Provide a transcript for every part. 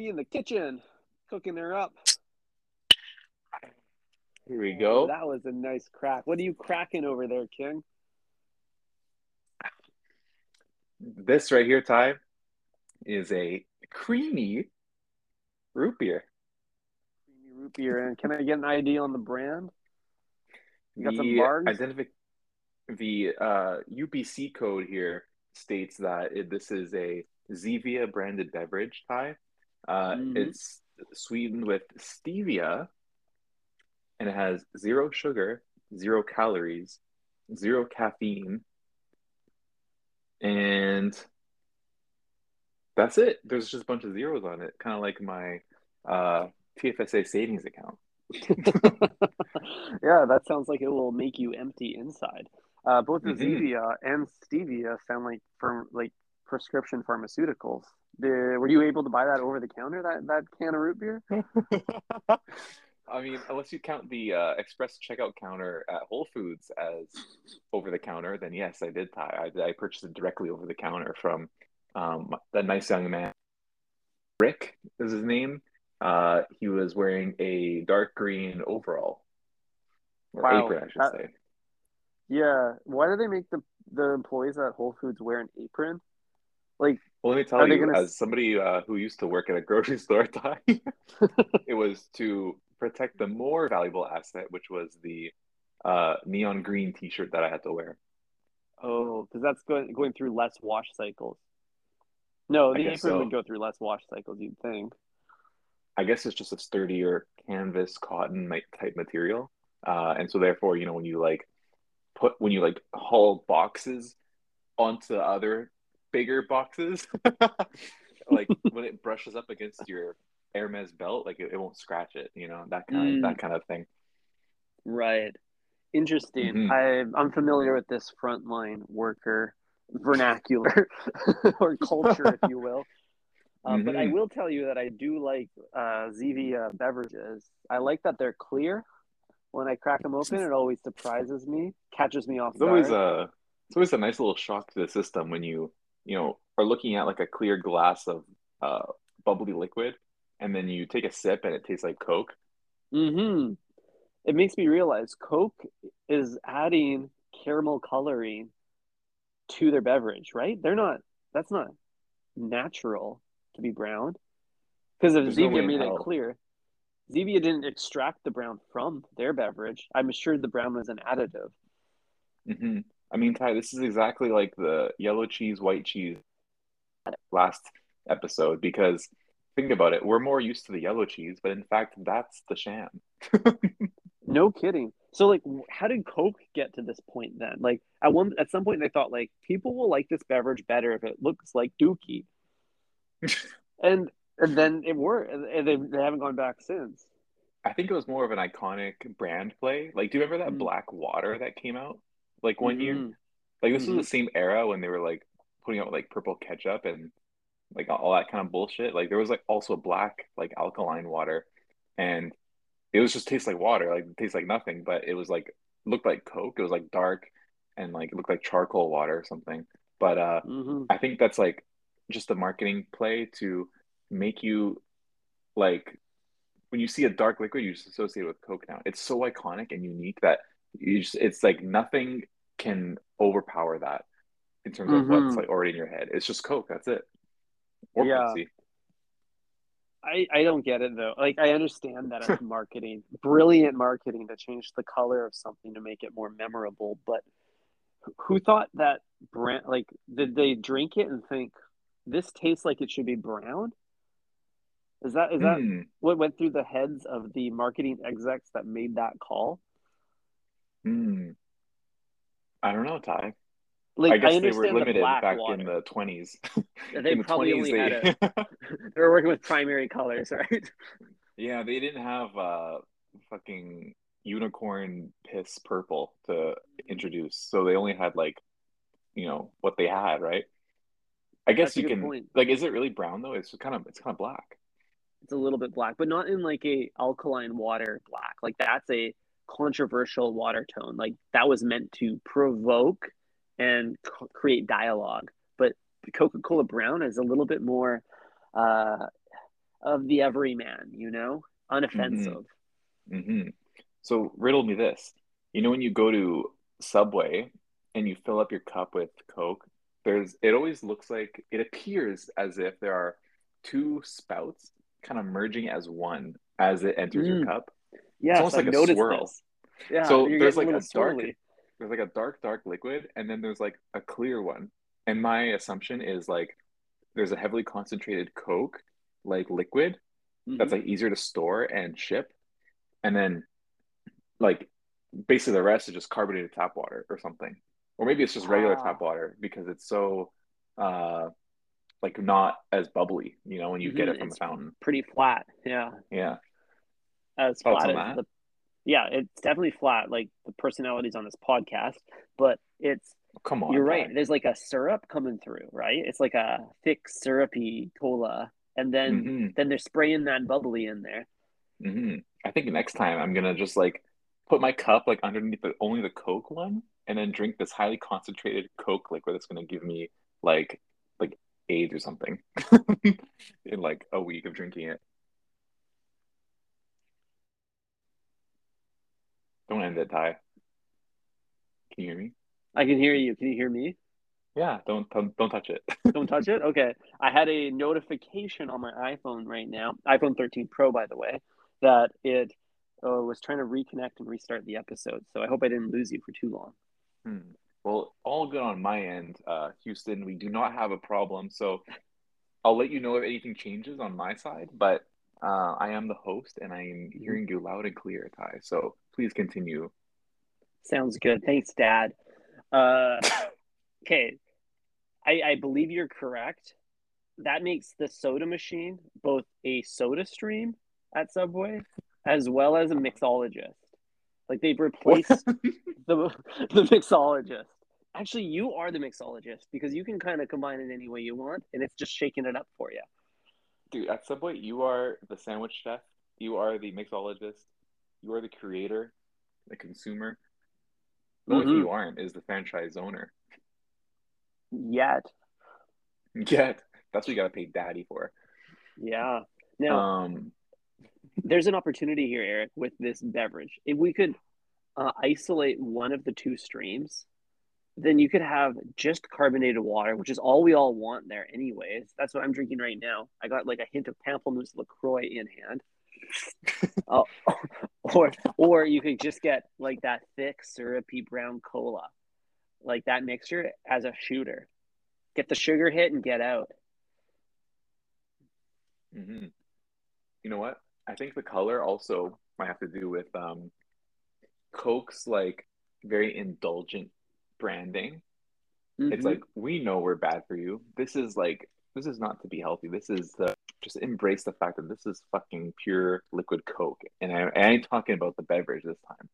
We in the kitchen, cooking her up. Here we go. That was a nice crack. What are you cracking over there, King? This right here, Ty, is a creamy root beer. Creamy root beer. And can I get an ID on the brand? You got some The margs? identific the uh, UPC code here states that it, this is a Zevia branded beverage, Ty. Uh, Mhm. It's sweetened with stevia, and it has zero sugar, zero calories, zero caffeine, and that's it. There's just a bunch of zeros on it, kind of like my uh, TFSA savings account. yeah, that sounds like it will make you empty inside. Uh, both the Mhm. Zevia and Stevia sound like for like prescription pharmaceuticals. The, were you able to buy that over the counter? That that can of root beer? I mean, unless you count the uh, express checkout counter at Whole Foods as over the counter, then yes, I did. Ty. I, I purchased it directly over the counter from um, that nice young man. Rick is his name. Uh, he was wearing a dark green overall or Wow, apron, I should that- say. Yeah. Why do they make the the employees at Whole Foods wear an apron? Like, Well, let me tell you, gonna- as somebody uh, who used to work at a grocery store, Ty, it was to protect the more valuable asset, which was the uh, neon green T-shirt that I had to wear. oh, because that's going going through less wash cycles. No, the apron so. would go through less wash cycles. You'd think. I guess it's just a sturdier canvas cotton type material, uh, and so therefore, you know, when you like put when you like haul boxes onto other bigger boxes, like when it brushes up against your Hermes belt, like it, it won't scratch it, you know, that kind Mm. of that kind of thing. Right. Interesting. Mhm. I, I'm familiar with this frontline worker vernacular or culture, if you will. Uh, But I Mhm. will tell you that I do like uh, Zevia beverages. I like that they're clear. When I crack them open, it always surprises me, catches me off It's always a it's always a nice little shock to the system when you you know are looking at like a clear glass of uh, bubbly liquid, and then you take a sip and it tastes like Coke. hmm It makes me realize Coke is adding caramel coloring to their beverage, right? They're not. That's not natural to be brown. Because if There's no Zevia in made it clear, Zevia didn't extract the brown from their beverage. I'm sure the brown was an additive. hmm I mean, Ty, this is exactly like the yellow cheese, white cheese last episode because think about it, we're more used to the yellow cheese, but in fact, that's the sham. No kidding. So like, how did Coke get to this point then? Like at one at some point they thought like people will like this beverage better if it looks like Dookie, and and then it worked, and they they haven't gone back since. I think it was more of an iconic brand play. Like, do you remember that Mhm. black water that came out like one year? Mhm. Like this Mhm. was the same era when they were like putting out like purple ketchup and like all that kind of bullshit. Like there was like also black like alkaline water, and it was just tastes like water. Like it tastes like nothing, but it was like looked like Coke. It was like dark and like it looked like charcoal water or something. But uh, Mhm. I think that's like just a marketing play to make you like when you see a dark liquid, you just associate it with Coke now. It's so iconic and unique that you just it's like nothing can overpower that in terms of what's Mhm. like already in your head. It's just Coke, that's it. Or Yeah. Pepsi. I, I don't get it though. Like I understand that it's marketing, brilliant marketing to change the color of something to make it more memorable. But who thought that brand? Like, did they drink it and think this tastes like it should be brown? Is that is that Hmm. what went through the heads of the marketing execs that made that call? Hmm. I don't know, Ty. Like I guess they were limited black back water. in the 20s. They the probably 20s, only they... had a. They were working with primary colors, right? yeah, they didn't have uh fucking unicorn piss purple to introduce. So they only had like, you know, what they had, right? I guess That's you can point. like is it really brown though? It's kind of it's kind of black. It's a little bit black, but not in like a alkaline water black. Like that's a controversial water tone. Like that was meant to provoke and c- create dialogue. But Coca Cola Brown is a little bit more. Uh, of the everyman, you know, unoffensive. hmm So riddle me this. You know when you go to Subway and you fill up your cup with Coke, there's it always looks like it appears as if there are two spouts kind of merging as one as it enters your Mm. Cup. Yes, almost I've like a noticed swirl. this. Yeah, So there's like a dark swirly. there's like a dark, dark liquid, and then there's like a clear one. And my assumption is like there's a heavily concentrated Coke, like liquid, that's Mhm. like easier to store and ship. And then like basically the rest is just carbonated tap water or something. Or maybe it's just regular Ah. tap water because it's so uh like not as bubbly, you know, when you get Mhm, it from the it's fountain. pretty flat. Yeah, Yeah. As flat as that? the. Yeah, it's definitely flat, like the personalities on this podcast. But it's Come on. you're right. There's like a syrup coming through, right? It's like a thick syrupy cola, and then Mhm. then they're spraying that bubbly in there. hmm I think next time I'm gonna just like put my cup like underneath the only the Coke one, and then drink this highly concentrated Coke liquid that's gonna give me like like AIDS or something in like a week of drinking it. Don't end it, Ty. Can you hear me? I can hear you. Can you hear me? Yeah, don't don't, don't touch it. Don't touch it. Okay. I had a notification on my iPhone right now, iPhone 13 Pro, by the way, that it uh, was trying to reconnect and restart the episode. So I hope I didn't lose you for too long. Hmm. Well, all good on my end, uh, Houston. We do not have a problem, so I'll let you know if anything changes on my side. But uh, I am the host, and I am hearing you loud and clear, Ty. So please continue. Sounds good. Thanks, Dad. Uh, okay. I, I believe you're correct. That makes the soda machine both a soda stream at Subway as well as a mixologist. Like they've replaced the the mixologist. Actually, you are the mixologist because you can kind of combine it any way you want, and it's just shaking it up for you. Dude, at Subway, you are the sandwich chef. You are the mixologist. You are the creator, the consumer. The only thing Mhm. you aren't is the franchise owner. Yet, Yet, that's what you got to pay daddy for. yeah. Now, Um, there's an opportunity here, Eric, with this beverage. If we could uh, isolate one of the two streams, then you could have just carbonated water, which is all we all want there, anyways. That's what I'm drinking right now. I got like a hint of Pamplemousse Lacroix in hand. Uh, or, or you could just get like that thick syrupy brown cola, like that mixture as a shooter. Get the sugar hit and get out. hmm You know what? I think the color also might have to do with um, Coke's like very indulgent branding. It's Mhm. like we know we're bad for you. This is like this is not to be healthy. This is the just embrace the fact that this is fucking pure liquid Coke. And I, I ain't talking about the beverage this time.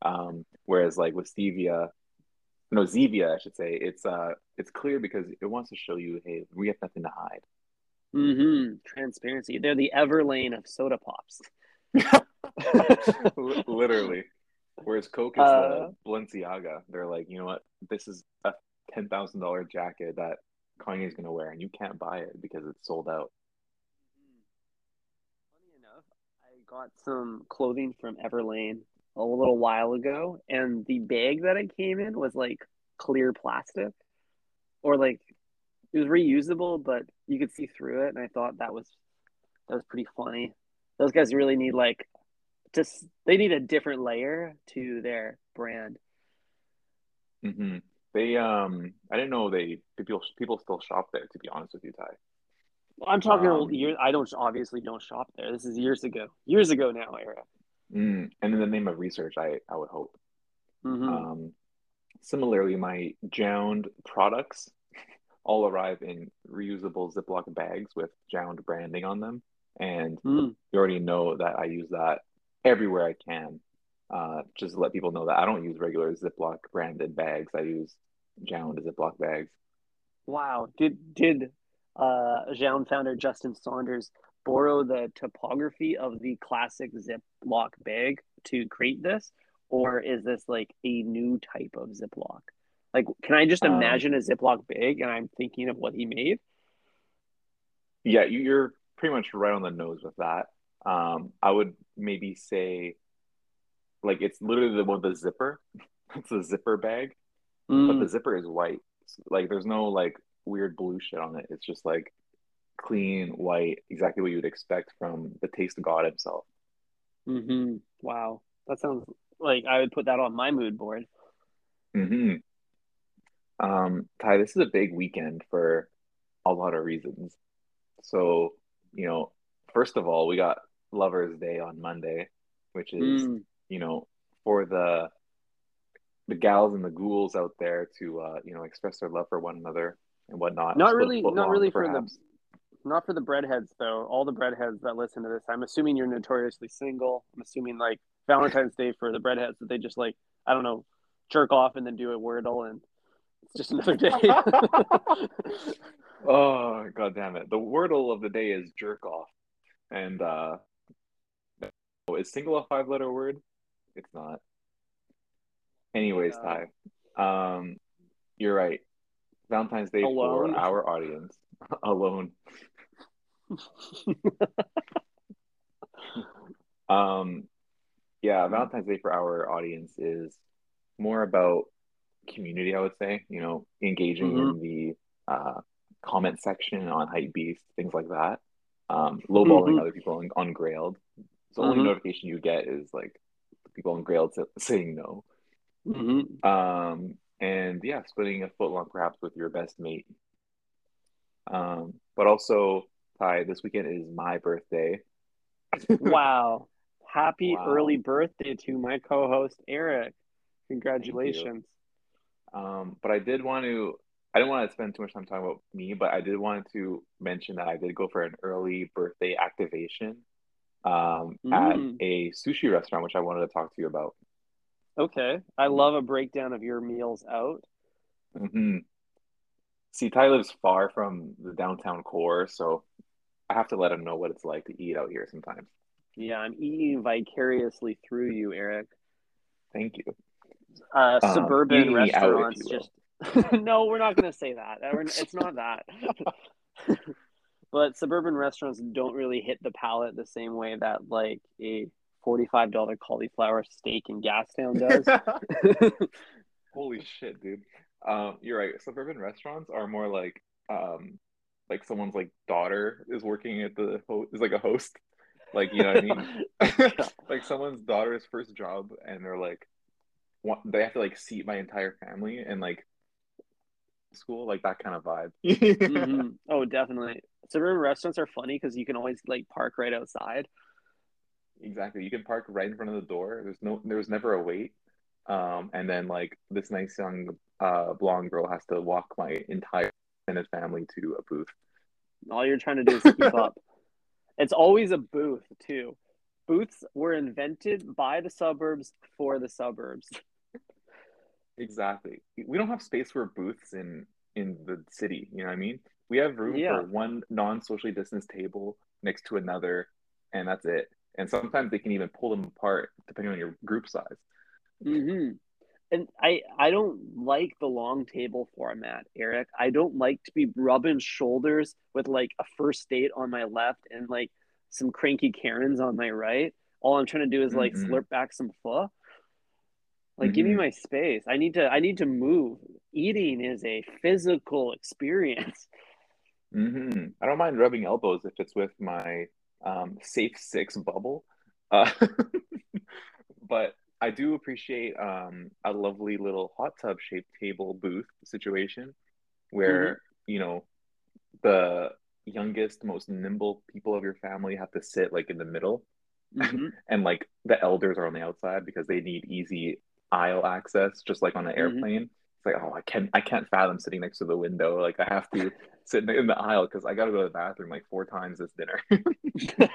Um, whereas like with stevia, no Zevia, I should say, it's uh it's clear because it wants to show you, hey, we have nothing to hide. Mm-hmm. Transparency. They're the Everlane of soda pops. Literally. Whereas Coke is Uh, the Balenciaga. They're like, you know what? This is a ten thousand dollar jacket that Kanye's gonna wear, and you can't buy it because it's sold out. Funny enough, I got some clothing from Everlane a little while ago, and the bag that it came in was like clear plastic, or like it was reusable, but you could see through it, and I thought that was that was pretty funny. Those guys really need like just they need a different layer to their brand. Mm-hmm. They um, I didn't know they people people still shop there. To be honest with you, Ty. I'm talking Um, years. I don't obviously don't shop there. This is years ago, years ago now, era. Mm. And in the name of research, I I would hope. hmm Um, similarly, my Jound products all arrive in reusable Ziploc bags with Jound branding on them, and mm you already know that I use that everywhere I can. Uh, just to let people know that I don't use regular Ziploc branded bags. I use Jound Ziploc bags. Wow. Did did uh Jound founder Justin Saunders borrow the topography of the classic Ziploc bag to create this? Or is this like a new type of Ziploc? Like, can I just Um, imagine a Ziploc bag and I'm thinking of what he made? Yeah, you- you're pretty much right on the nose with that. Um, I would maybe say, like it's literally the one with the zipper. it's a zipper bag, mm. but the zipper is white. Like there's no like weird blue shit on it. It's just like clean white, exactly what you would expect from the taste of god himself. Mm-hmm. Wow, that sounds like I would put that on my mood board. Mm-hmm. Um, Ty, this is a big weekend for a lot of reasons. So, you know, first of all, we got Lovers Day on Monday, which is, mm. you know, for the the gals and the ghouls out there to uh, you know, express their love for one another and whatnot. Not really not really for the not for the breadheads though. All the breadheads that listen to this, I'm assuming you're notoriously single. I'm assuming like Valentine's Day for the breadheads that they just like I don't know, jerk off and then do a wordle and it's just another day. oh god damn it. The wordle of the day is jerk off. And uh is single a five letter word? It's not. Anyways, Ty. Um you're right. Valentine's Day Alone? for our audience. Alone. um yeah, Valentine's Day for our audience is more about community, I would say, you know, engaging mm-hmm. in the uh, comment section on Hypebeast, things like that. Um, lowballing mm-hmm. other people on, on Grailed. So the only mm-hmm. notification you get is like people on Grailed saying no. Mm-hmm. Um, and yeah, splitting a foot long perhaps with your best mate. Um, but also, Ty, this weekend is my birthday. wow. Happy wow. early birthday to my co host, Eric. Congratulations. Um, but I did want to, I didn't want to spend too much time talking about me, but I did want to mention that I did go for an early birthday activation um, mm. at a sushi restaurant, which I wanted to talk to you about. Okay. I love a breakdown of your meals out. Mm-hmm. See, Ty lives far from the downtown core, so I have to let him know what it's like to eat out here sometimes. Yeah, I'm eating vicariously through you, Eric. Thank you. Uh, um, suburban restaurants just. no, we're not going to say that. It's not that. but suburban restaurants don't really hit the palate the same way that like a forty-five dollar cauliflower steak in Gastown does. Holy shit, dude! Um, you're right. Suburban restaurants are more like um, like someone's like daughter is working at the ho- is like a host, like you know what I mean? like someone's daughter's first job, and they're like, want, they have to like seat my entire family and like school, like that kind of vibe. mm-hmm. Oh, definitely. Suburban restaurants are funny because you can always like park right outside. Exactly. You can park right in front of the door. There's no, there was never a wait. Um, and then like this nice young uh, blonde girl has to walk my entire his family to a booth. All you're trying to do is keep up. It's always a booth too. Booths were invented by the suburbs for the suburbs. Exactly. We don't have space for booths in in the city. You know what I mean? We have room yeah. for one non-socially distanced table next to another, and that's it. And sometimes they can even pull them apart depending on your group size. Mm-hmm. And I I don't like the long table format, Eric. I don't like to be rubbing shoulders with like a first date on my left and like some cranky Karens on my right. All I'm trying to do is like mm-hmm. slurp back some pho. Like, mm-hmm. give me mm-hmm. my space. I need to. I need to move. Eating is a physical experience. Mm-hmm. I don't mind rubbing elbows if it's with my um, safe six bubble, uh, but I do appreciate um, a lovely little hot tub shaped table booth situation where mm-hmm. you know the youngest, most nimble people of your family have to sit like in the middle. Mm-hmm. and like the elders are on the outside because they need easy aisle access, just like on an mm-hmm. airplane. It's like, oh, I can't, I can't fathom sitting next to the window. Like I have to sit in the aisle because I got to go to the bathroom like four times this dinner.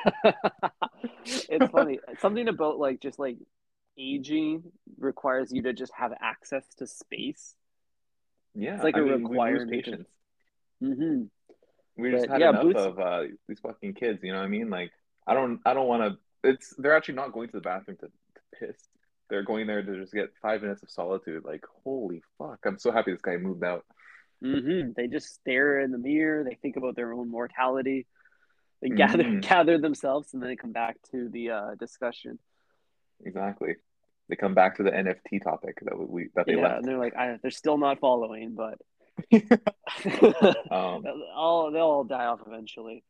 it's funny. Something about like just like aging requires you to just have access to space. Yeah, it's like I a mean, required patience. Mm-hmm. We just had yeah, enough boots... of uh, these fucking kids. You know what I mean? Like, I don't, I don't want to. It's they're actually not going to the bathroom to, to piss they're going there to just get five minutes of solitude. Like, holy fuck! I'm so happy this guy moved out. Mm-hmm. They just stare in the mirror. They think about their own mortality. They gather Mm. gather themselves and then they come back to the uh, discussion. Exactly. They come back to the NFT topic that we that they yeah, left. and they're like, I, they're still not following, but Um, all they'll all die off eventually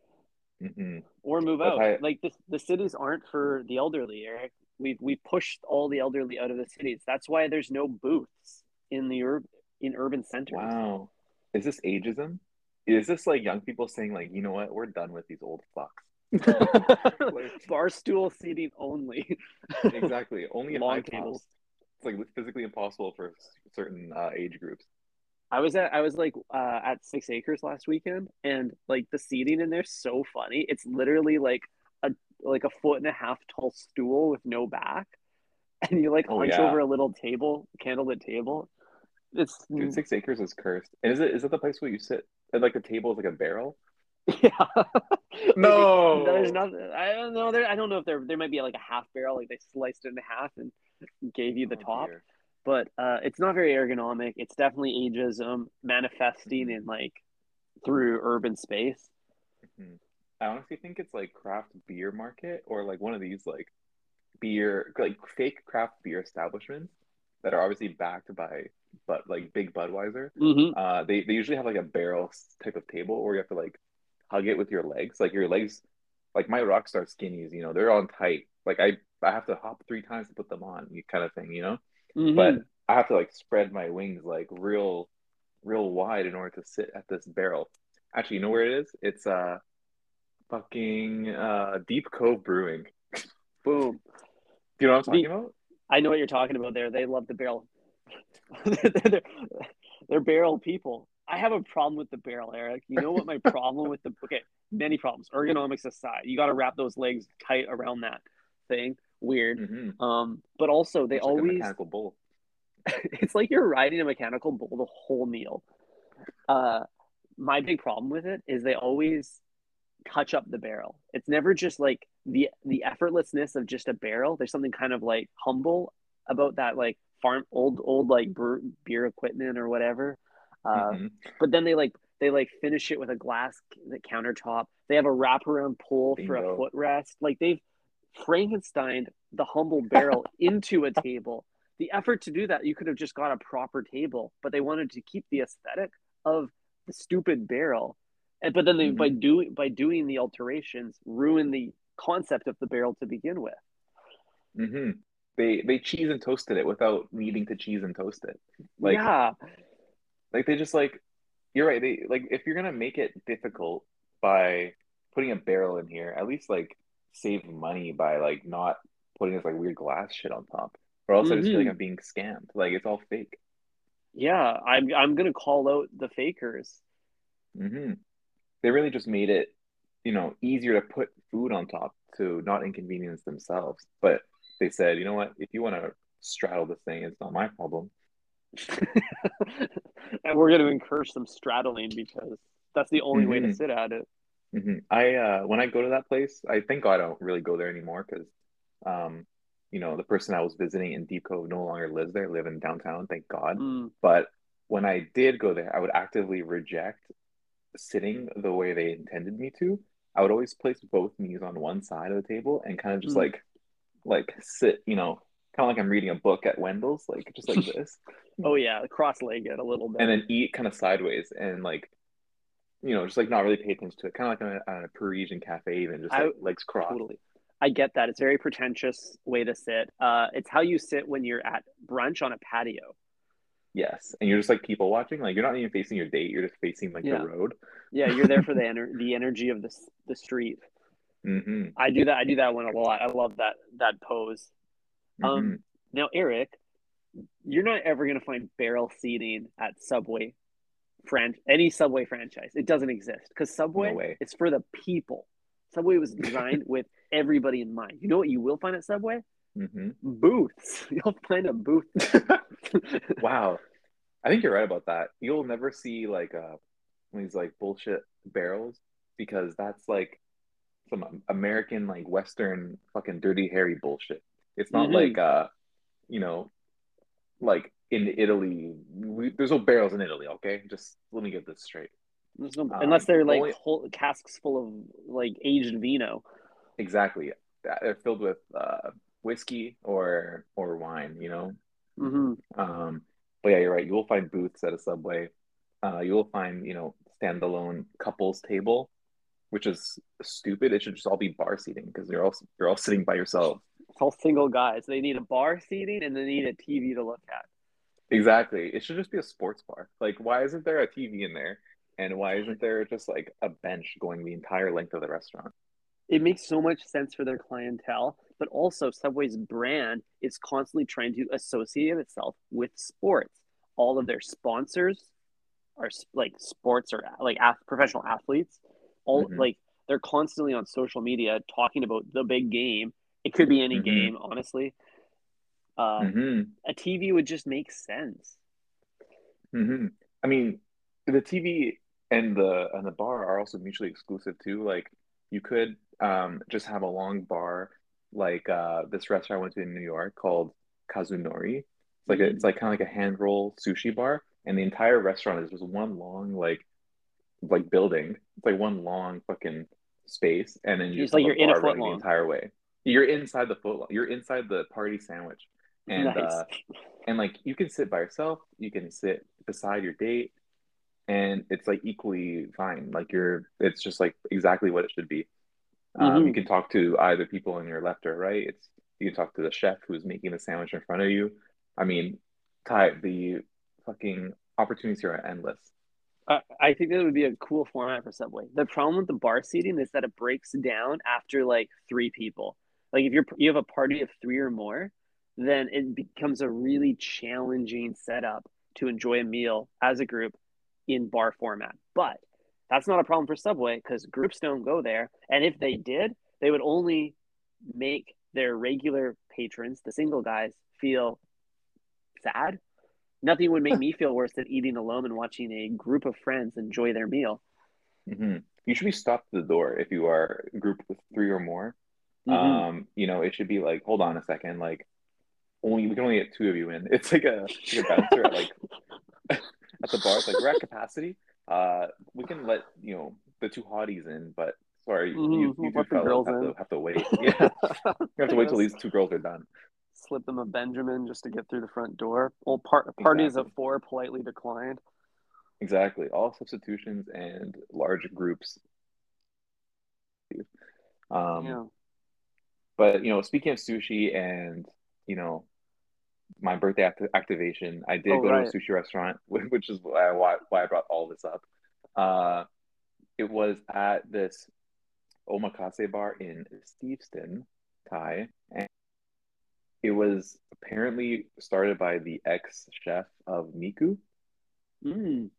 mhm. or move out. I- like the the cities aren't for the elderly, Eric. We've we pushed all the elderly out of the cities. That's why there's no booths in the ur- in urban centers. Wow. Is this ageism? Is this like young people saying like, you know what, we're done with these old fucks? Bar stool seating only. exactly. Only in Long tables. It's like physically impossible for certain uh, age groups. I was at I was like uh, at Six Acres last weekend, and like the seating in there's so funny. It's literally like like a foot and a half tall stool with no back, and you like Oh, hunch yeah. over a little table, candlelit table. It's Dude, Six Acres is cursed. And is it is it the place where you sit and like the table is like a barrel? yeah. No. There's nothing. I don't know. There, I don't know if there there might be like a half barrel, like they sliced it in half and gave you the Oh, top. dear. but uh, it's not very ergonomic. It's definitely ageism manifesting in like through urban space. I honestly think it's like craft beer market or like one of these like beer like fake craft beer establishments that are obviously backed by but like big Budweiser. Mm-hmm. Uh, they they usually have like a barrel type of table where you have to like hug it with your legs. Like your legs, like my Rockstar skinnies, you know, they're on tight. Like I I have to hop three times to put them on, you kind of thing, you know. Mm-hmm. But I have to like spread my wings like real, real wide in order to sit at this barrel. Actually, you know where it is? It's uh, fucking uh, Deep Cove Brewing. boom. Do you know what I'm talking The- about? I know what you're talking about there. They love the barrel. they're, they're, they're barrel people. I have a problem with the barrel, Eric. You know what my problem with the okay, many problems. Ergonomics aside, you got to wrap those legs tight around that thing. Weird. Mm-hmm. Um, but also they It's like a always mechanical bull. it's like you're riding a mechanical bull the whole meal. Uh, my big problem with it is they always touch up the barrel. It's never just like the the effortlessness of just a barrel. There's something kind of like humble about that like farm old old like beer equipment or whatever. Uh, Mhm. But then they like they like finish it with a glass countertop. They have a wraparound pole for a footrest. Like they've Frankenstein the humble barrel into a table. The effort to do that, you could have just got a proper table, but they wanted to keep the aesthetic of the stupid barrel. And but then they by doing by doing the alterations ruin the concept of the barrel to begin with. hmm They they cheese and toasted it without needing to cheese and toast it. Like yeah, like they just like you're right. They like if you're gonna make it difficult by putting a barrel in here, at least like save money by like not putting this like weird glass shit on top. Or else I just feel like Mhm. I'm being scammed. Like it's all fake. yeah. I'm I'm gonna call out the fakers. hmm They really just made it, you know, easier to put food on top to not inconvenience themselves. But they said, you know what? If you want to straddle this thing, it's not my problem. and we're going to encourage some straddling because that's the only way to Mhm. sit at it. hmm I uh when I go to that place, I think I don't really go there anymore because um you know the person I was visiting in Deep Cove no longer lives there, live in downtown, thank God. Mm. But when I did go there, I would actively reject sitting the way they intended me to. I would always place both knees on one side of the table and kind of just Mm. like like sit, you know, kind of like I'm reading a book at Wendel's, like just like this, Oh yeah, cross-legged a little bit. and then eat kind of sideways and like you know, just like not really pay attention to it, kind of like a, a Parisian cafe, even just I- like legs crossed. totally. I get that. It's a very pretentious way to sit. Uh, it's how you sit when you're at brunch on a patio. Yes, and you're just like people watching, like you're not even facing your date, you're just facing like Yeah. the road. Yeah, you're there for the ener- the energy of the the street. hmm I do that. I do that one a lot. I love that that pose. Um, now, Eric, you're not ever going to find barrel seating at Subway, fran- any Subway franchise. It doesn't exist because Subway No is for the people. Subway was designed with everybody in mind. You know what you will find at Subway? Hmm Booths. You'll find a booth. Wow. I think you're right about that. You'll never see like uh these like bullshit barrels because that's like some American like Western fucking dirty hairy bullshit. It's not Mhm. like uh you know like in Italy we, there's no barrels in Italy, okay? Just let me get this straight. There's no- Um, unless they're like only- whole casks full of like aged vino. Exactly. They're filled with uh, whiskey or or wine, you know. hmm Um, but yeah, you're right. You will find booths at a Subway. Uh, you will find, you know, standalone couples table, which is stupid. It should just all be bar seating because you're all you're all sitting by yourself. It's all single guys. They need a bar seating and they need a TV to look at. Exactly. It should just be a sports bar. Like, why isn't there a TV in there? And why isn't there just like a bench going the entire length of the restaurant? It makes so much sense for their clientele, but also Subway's brand is constantly trying to associate itself with sports. All of their sponsors are like sports or like professional athletes. All Mhm. like they're constantly on social media talking about the big game. It could be any Mhm. game, honestly. Uh, hmm A TV would just make sense. hmm I mean, the TV and the and the bar are also mutually exclusive too. Like, you could um just have a long bar, like uh this restaurant I went to in New York called Kazunori. It's like a, it's like kind of like a hand roll sushi bar, and the entire restaurant is just one long like like building. It's like one long fucking space, and then you It's just like you're in a foot long. the entire way. You're inside the foot. You're inside the party sandwich, and nice. uh, and like you can sit by yourself, you can sit beside your date, and it's like equally fine. Like you're, it's just like exactly what it should be. Um, Mhm. you can talk to either people on your left or right. It's you can talk to the chef who's making the sandwich in front of you. I mean, Ty, the fucking opportunities here are endless. I I think that would be a cool format for Subway. The problem with the bar seating is that it breaks down after like three people. Like if you're you have a party of three or more, then it becomes a really challenging setup to enjoy a meal as a group in bar format. But that's not a problem for Subway because groups don't go there. And if they did, they would only make their regular patrons, the single guys, feel sad. Nothing would make me feel worse than eating alone and watching a group of friends enjoy their meal. hmm You should be stopped at the door if you are a group with three or more. Mhm. Um, you know, it should be like, hold on a second, like only we can only get two of you in. It's like a, like a bouncer at like at the bar. It's like we're at capacity. Uh, we can let you know the two hotties in, but sorry, Mhm, you, you two fellas have in. to have to wait. Yeah, you have to wait till these two girls are done. Slip them a Benjamin just to get through the front door. Well, par- parties of Exactly. four politely declined. Exactly. All substitutions and large groups. Um, yeah. But you know, speaking of sushi and you know, my birthday act- activation, I did Oh, go right. to a sushi restaurant, which is why why, why I brought all this up. Uh, it was at this omakase bar in Steveston, Ty, and it was apparently started by the ex chef of Miku, Mm.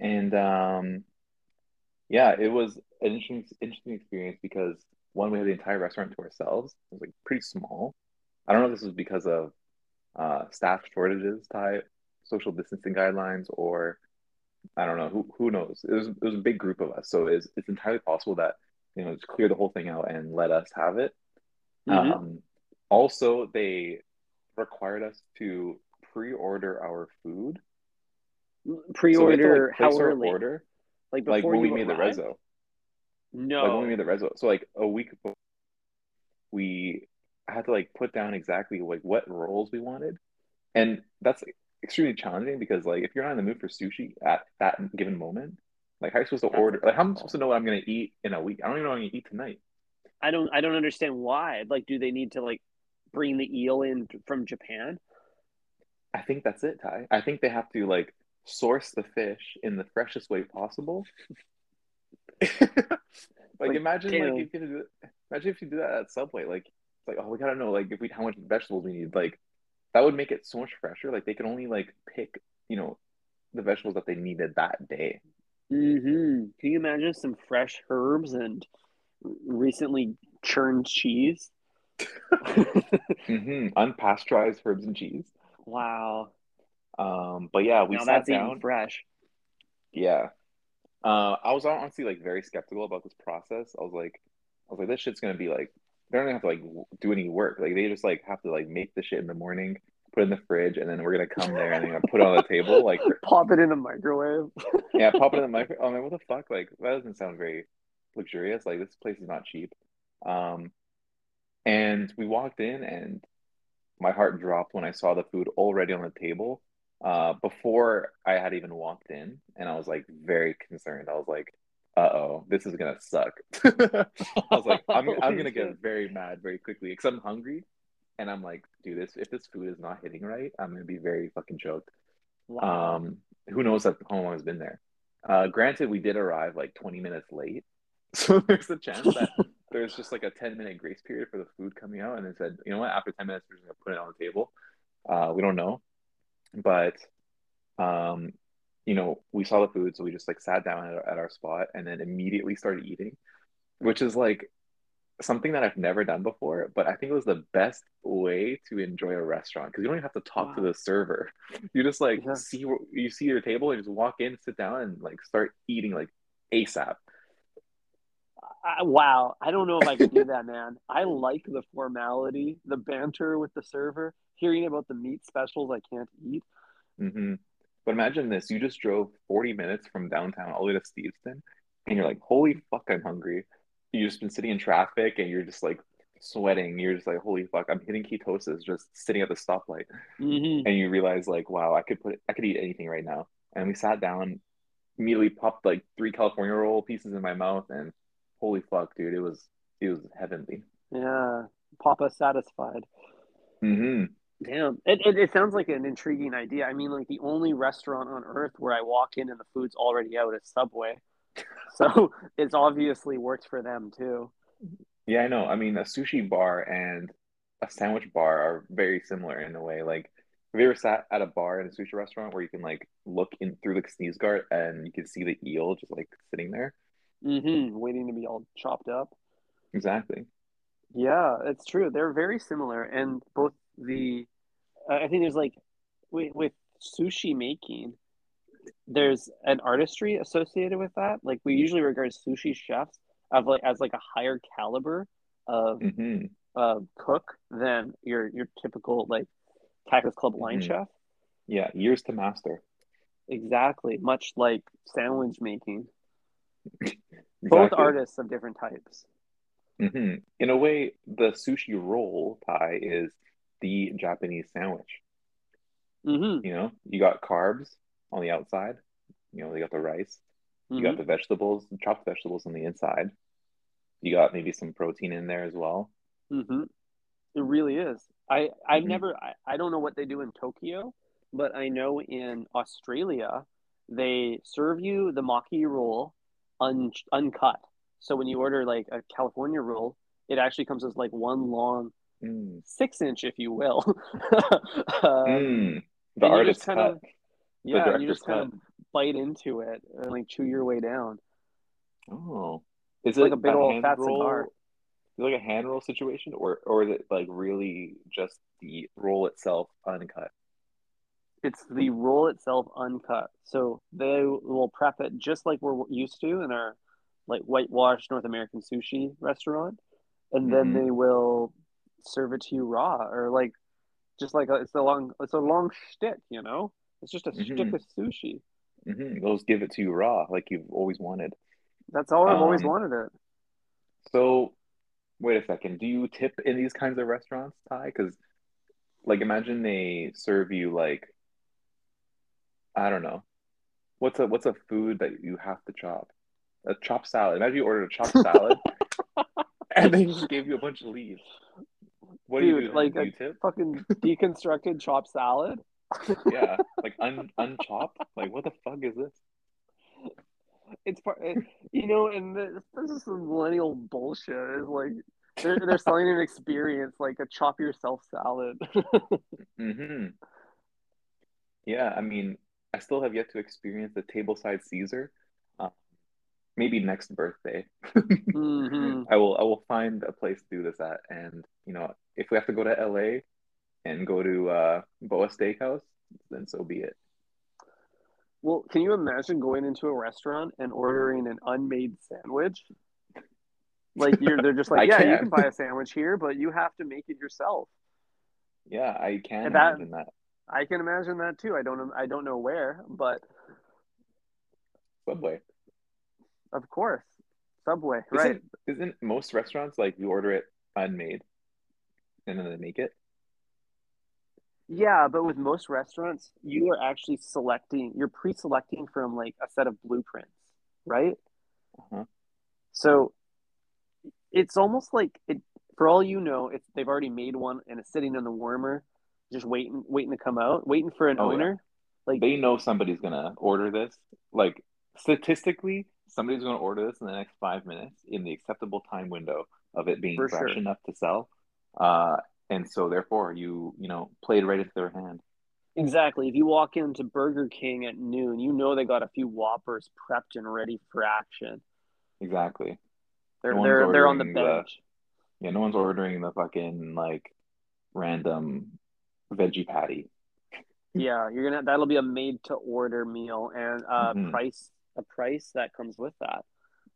and um, yeah, it was an interesting interesting experience because one, we had the entire restaurant to ourselves. It was like pretty small. I don't know if this was because of uh, staff shortages, type social distancing guidelines, or I don't know. Who who knows? It was it was a big group of us, so it's it's entirely possible that you know just clear the whole thing out and let us have it. Mhm. Um, also, they required us to pre-order our food. So we had to, Pre-order like, how early? order Like like before when we made the rezo. No. like when we made the rezo. So like a week before, we had to like put down exactly like what rolls we wanted, and that's extremely challenging because like if you're not in the mood for sushi at that given moment, like how are you supposed to That's order? Like how am I supposed to know what I'm gonna eat in a week? I don't even know what I'm gonna eat tonight. I don't. I don't understand why. Like, do they need to like bring the eel in from Japan? I think that's it, Ty. I think they have to like source the fish in the freshest way possible. like, Like, imagine damn. like if you do imagine if you do that at Subway, like like oh we gotta know like if we how much vegetables we need. Like that would make it so much fresher. Like they could only like pick, you know, the vegetables that they needed that day. Mm-hmm. Can you imagine some fresh herbs and recently churned cheese? hmm Unpasteurized herbs and cheese. wow. Um, but yeah, we now sat that's down. fresh. Yeah. Uh, I was honestly like very skeptical about this process. I was like, I was like, this shit's gonna be like, they don't have to like do any work. Like they just like have to like make the shit in the morning, put it in the fridge, and then we're gonna come there and then put it on the table, like pop it in the microwave. yeah, pop it in the microwave. Oh man, what the fuck? Like that doesn't sound very luxurious. Like this place is not cheap. Um, and we walked in, and my heart dropped when I saw the food already on the table. Uh, before I had even walked in, and I was like very concerned. I was like, "Uh oh, this is gonna suck." I was like, "I'm I'm gonna get very mad very quickly because I'm hungry." and I'm like, dude, this if this food is not hitting right, I'm gonna be very fucking choked. Wow. Um, who knows how long has been there? Uh, granted, we did arrive like 20 minutes late, so there's a chance that there's just like a 10 minute grace period for the food coming out, and they said, you know what, after 10 minutes, we're just gonna put it on the table. Uh, we don't know, but um, you know, we saw the food, so we just like sat down at, at our spot and then immediately started eating, which is like something that I've never done before, but I think it was the best way to enjoy a restaurant because you don't even have to talk wow. to the server. You just like yeah. see you see your table and just walk in, sit down, and like start eating like ASAP. Uh, wow, I don't know if I could do that, man. I like the formality, the banter with the server, hearing about the meat specials I can't eat. Mm-hmm. But imagine this: you just drove forty minutes from downtown all the way to Steveston, and you're like, "Holy fuck, I'm hungry." You've just been sitting in traffic and you're just like sweating. You're just like, holy fuck, I'm hitting ketosis just sitting at the stoplight. Mm-hmm. And you realize like, wow, I could put I could eat anything right now. And we sat down, immediately popped like three California roll pieces in my mouth, and holy fuck, dude, it was it was heavenly. Yeah, Papa satisfied. Mm-hmm. Damn, it, it, it sounds like an intriguing idea. I mean, like the only restaurant on earth where I walk in and the food's already out is Subway. so it's obviously worked for them too. Yeah, I know. I mean, a sushi bar and a sandwich bar are very similar in a way. Like, have you ever sat at a bar in a sushi restaurant where you can like look in through the sneeze guard and you can see the eel just like sitting there? Mm-hmm. Waiting to be all chopped up. Exactly. Yeah, it's true. They're very similar, and both the I think there's like with, with sushi making, there's an artistry associated with that. Like we usually regard sushi chefs of like as like a higher caliber of mm-hmm. uh, cook than your your typical like Cactus Club line mm-hmm. chef. Yeah, years to master. Exactly, much like sandwich making. exactly. Both artists of different types. Mm-hmm. In a way, the sushi roll pie is the Japanese sandwich. Mm-hmm. You know, you got carbs, on the outside. You know, they got the rice. You mm-hmm. got the vegetables, the chopped vegetables on the inside. You got maybe some protein in there as well. Mm-hmm. It really is. I I've mm-hmm. never I, I don't know what they do in Tokyo, but I know in Australia they serve you the maki roll un, uncut. So when you order like a California roll, it actually comes as like one long mm. six inch, if you will. um, mm. The artist kind cut. of yeah, you just kind of bite into it and like chew your way down. Oh, is it like a big a old fat roll? cigar? Is it like a hand roll situation, or or is it like really just the roll itself uncut? It's the roll itself uncut. So they will prep it just like we're used to in our like whitewashed North American sushi restaurant, and then mm-hmm. they will serve it to you raw or like just like a, it's a long it's a long stick, you know. It's just a mm-hmm. stick of sushi. Mm-hmm. They'll give it to you raw, like you've always wanted. That's all I've um, always wanted it. So, wait a second. Do you tip in these kinds of restaurants, Ty? Because, like, imagine they serve you like, I don't know, what's a what's a food that you have to chop? A chopped salad. Imagine you ordered a chopped salad, and they just gave you a bunch of leaves. What Dude, do you do? Like a tip? fucking deconstructed chopped salad yeah, like un unchopped. Like what the fuck is this? It's part, you know, and this, this is some millennial bullshit. It's like they're they're selling an experience, like a chop yourself salad. hmm Yeah, I mean, I still have yet to experience the tableside Caesar. Uh, maybe next birthday, mm-hmm. I will I will find a place to do this at, and you know, if we have to go to LA, and go to uh, Boa Steakhouse, then so be it. Well, can you imagine going into a restaurant and ordering an unmade sandwich? Like you're, they're just like, yeah, can. you can buy a sandwich here, but you have to make it yourself. Yeah, I can And that- imagine that. I can imagine that too. I don't I don't know where, but Subway. of course, Subway, right? Isn't, isn't most restaurants like you order it unmade and then they make it? Yeah, but with most restaurants, you are actually selecting, you're pre-selecting from like a set of blueprints, right? Uh-huh. So it's almost like it for all you know, it's they've already made one and it's sitting in the warmer, just waiting waiting to come out, waiting for an Oh, yeah. owner. Like They know somebody's gonna order this. Like statistically, somebody's gonna order this in the next five minutes in the acceptable time window of it being fresh sure. enough to sell. Uh, and so therefore you you know played right into their hand. exactly. If you walk into Burger King at noon, you know they got a few Whoppers prepped and ready for action. Exactly. They're No they're they're on the ordering the- bench. Yeah, no one's ordering the fucking like random veggie patty. Yeah, you're gonna that'll be a made to order meal and a Mhm. price a price that comes with that.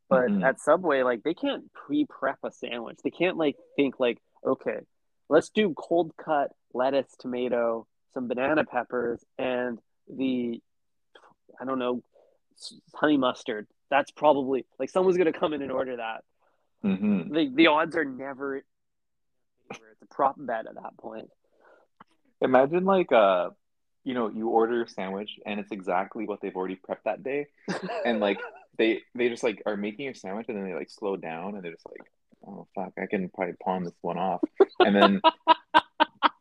But Mhm. at Subway, like they can't pre-prep a sandwich. They can't like think like, okay, let's do cold cut lettuce, tomato, some banana peppers, and the I don't know, honey mustard. That's probably like someone's gonna come in and order that. hmm The the odds are never in their favor. It's a prop bet at that point. Imagine like uh, you know, you order a sandwich and it's exactly what they've already prepped that day, and like they they just like are making a sandwich and then they like slow down and they're just like, oh fuck, I can probably pawn this one off, and then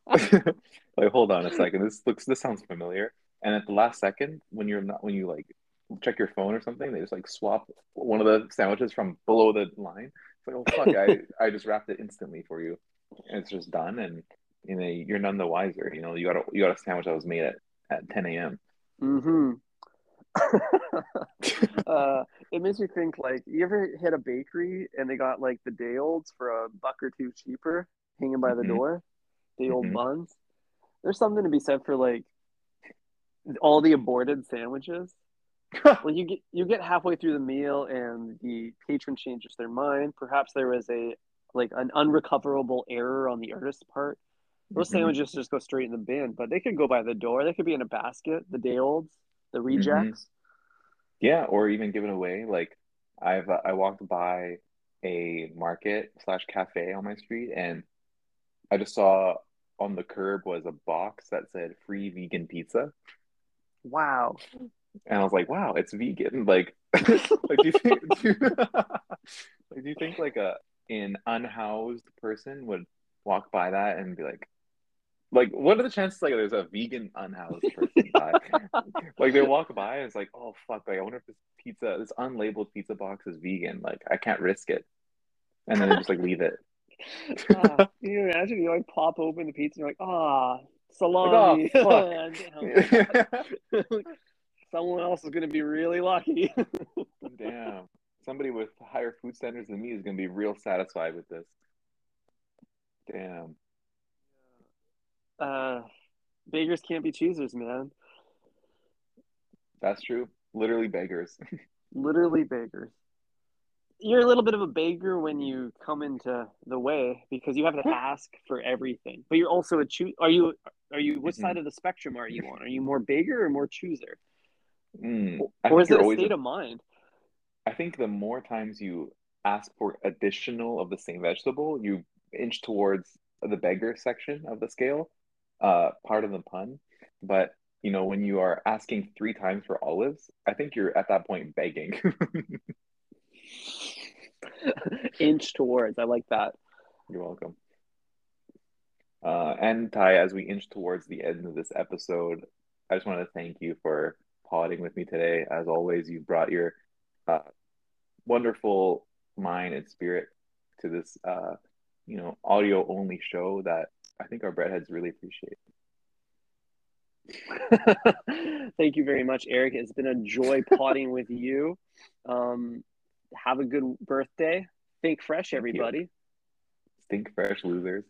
like hold on a second, this looks this sounds familiar, and at the last second when you're not when you like check your phone or something, they just like swap one of the sandwiches from below the line. It's like, oh fuck, I I just wrapped it instantly for you, and it's just done, and you know you're none the wiser. You know you got a you got a sandwich that was made at at 10 a.m. Mm-hmm. uh, it makes me think like you ever hit a bakery and they got like the day olds for a buck or two cheaper hanging by the Mhm. door, the old Mhm. buns. There's something to be said for like all the aborted sandwiches. Well, you get you get halfway through the meal and the patron changes their mind. Perhaps there was a like an unrecoverable error on the artist's part. Those Mhm. sandwiches just go straight in the bin, but they could go by the door. They could be in a basket. The day olds, the rejects. Yeah, or even given away. Like I've uh, I walked by a market slash cafe on my street, and I just saw on the curb was a box that said free vegan pizza, Wow. and I was like, wow, it's vegan. Like, like do you think do you, like do you think like a an unhoused person would walk by that and be like, like what are the chances like there's a vegan unhoused person by? like they walk by and it's like, oh fuck, like I wonder if this pizza, this unlabeled pizza box is vegan. Like I can't risk it, and then they just like leave it. Ah, can you imagine you like pop open the pizza and you're like, ah, salami. Like, oh. Someone else is gonna be really lucky. Damn, somebody with higher food standards than me is gonna be real satisfied with this. Damn. Uh, beggars can't be choosers, man. That's true. Literally beggars. Literally beggars. You're a little bit of a beggar when you come into the way because you have to ask for everything. But you're also a choo. Are you? Are you? Which Mhm. side of the spectrum are you on? Are you more beggar or more chooser? Mm. I Or is it a state a- of mind? I think the more times you ask for additional of the same vegetable, you inch towards the beggar section of the scale. Uh, part of the pun. But you know, when you are asking three times for olives, I think you're at that point begging. Inch towards. I like that. You're welcome. Uh, and Ty, as we inch towards the end of this episode, I just want to thank you for potting with me today. As always, you brought your uh, wonderful mind and spirit to this, uh, you know, audio only show that I think our breadheads really appreciate. Thank you very much, Eric. It's been a joy potting with you. Um, have a good birthday. Think fresh, everybody. Think fresh losers.